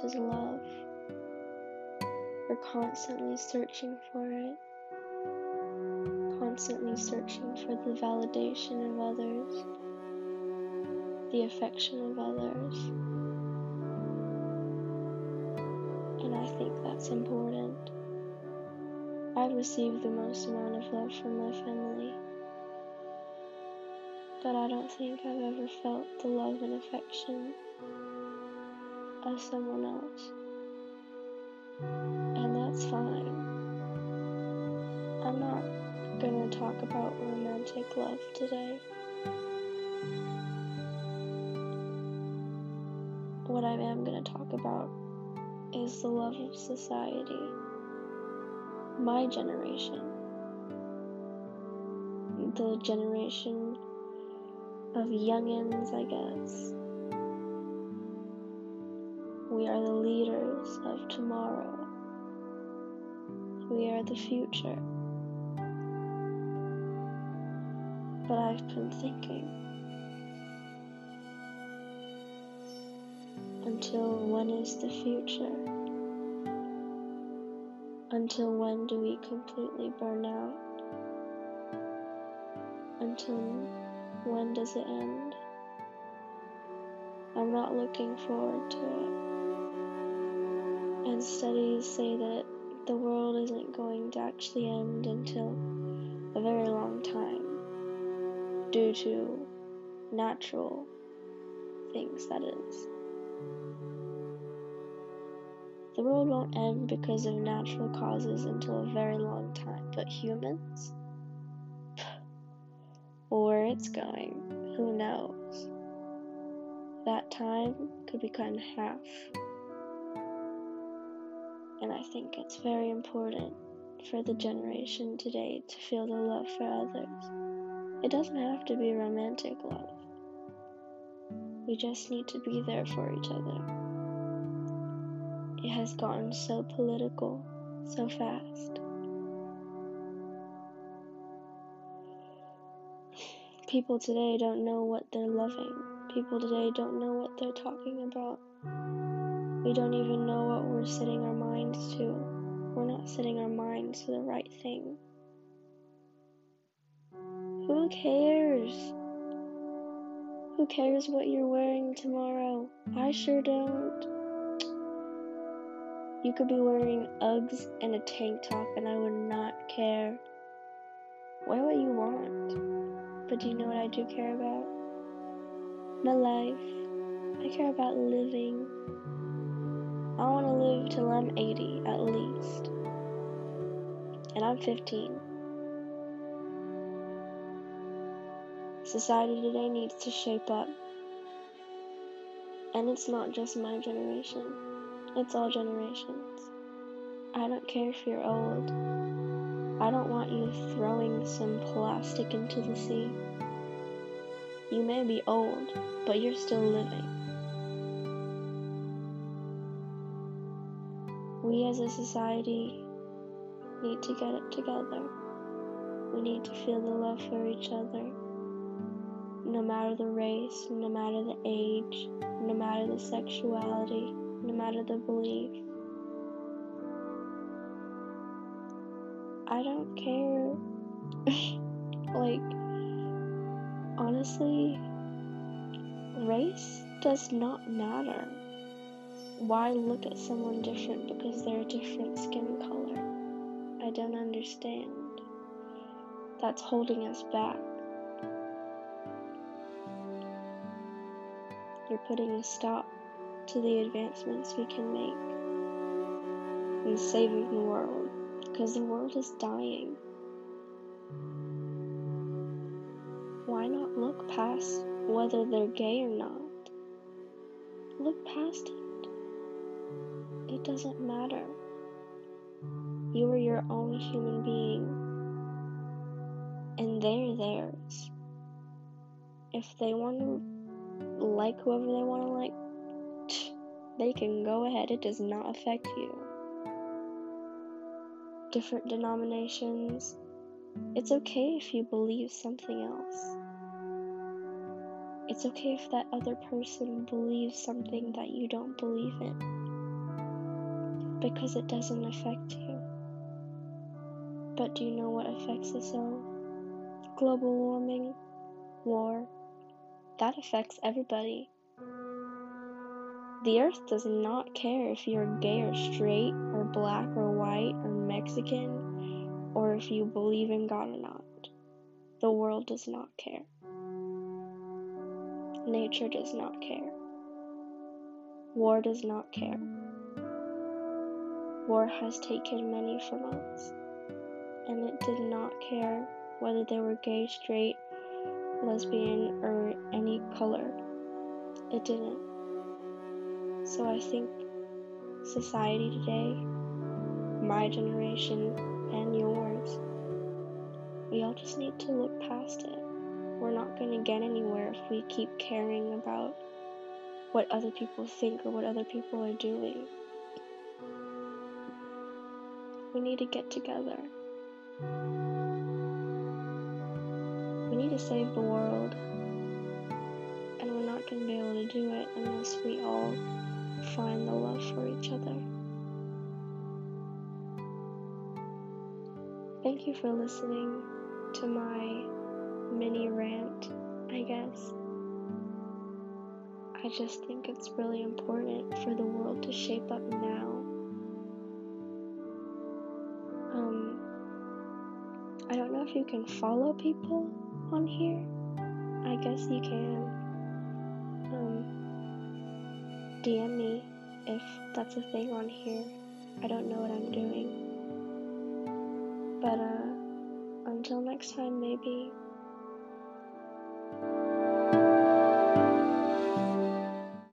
is love. We're constantly searching for it, constantly searching for the validation of others, the affection of others. And I think that's important. I've received the most amount of love from my family, but I don't think I've ever felt the love and affection of someone else. And that's fine. I'm not gonna talk about romantic love today. What I am gonna talk about is the love of society. My generation. The generation of youngins, I guess. We are the leaders of tomorrow. We are the future. But I've been thinking until when is the future? Until when do we completely burn out? Until when does it end? I'm not looking forward to it. And studies say that the world isn't going to actually end until a very long time due to natural things, that is. The world won't end because of natural causes until a very long time, but humans? Where it's going, who knows? That time could be cut in half. And I think it's very important for the generation today to feel the love for others. It doesn't have to be romantic love. We just need to be there for each other. It has gotten so political so fast. People today don't know what they're loving. People today don't know what they're talking about. We don't even know what we're setting our minds to. We're not setting our minds to the right thing. Who cares? Who cares what you're wearing tomorrow? I sure don't. You could be wearing Uggs and a tank top, and I would not care. Wear what you want. But do you know what I do care about? My life. I care about living. I want to live till I'm 80 at least. And I'm 15. Society today needs to shape up. And it's not just my generation, it's all generations. I don't care if you're old. I don't want you throwing some plastic into the sea. You may be old, but you're still living. We as a society need to get it together. We need to feel the love for each other. No matter the race, no matter the age, no matter the sexuality, no matter the belief. I don't care. like, honestly, race does not matter. Why look at someone different because they're a different skin color? I don't understand. That's holding us back. You're putting a stop to the advancements we can make in saving the world because the world is dying. Why not look past whether they're gay or not? Look past it. It doesn't matter. You are your own human being, and they're theirs. If they want to like whoever they want to like, they can go ahead. It does not affect you. Different denominations. It's okay if you believe something else. It's okay if that other person believes something that you don't believe in. Because it doesn't affect you. But do you know what affects us all? Global warming, war, that affects everybody. The earth does not care if you're gay or straight, or black or white, or Mexican, or if you believe in God or not. The world does not care. Nature does not care. War does not care. War has taken many from us, and it did not care whether they were gay, straight, lesbian, or any color. It didn't. So I think society today, my generation and yours, we all just need to look past it. We're not going to get anywhere if we keep caring about what other people think or what other people are doing. We need to get together. We need to save the world. And we're not going to be able to do it unless we all find the love for each other. Thank you for listening to my mini rant, I guess. I just think it's really important for the world to shape up now. I don't know if you can follow people on here. I guess you can. Um, DM me if that's a thing on here. I don't know what I'm doing. But uh, until next time, maybe.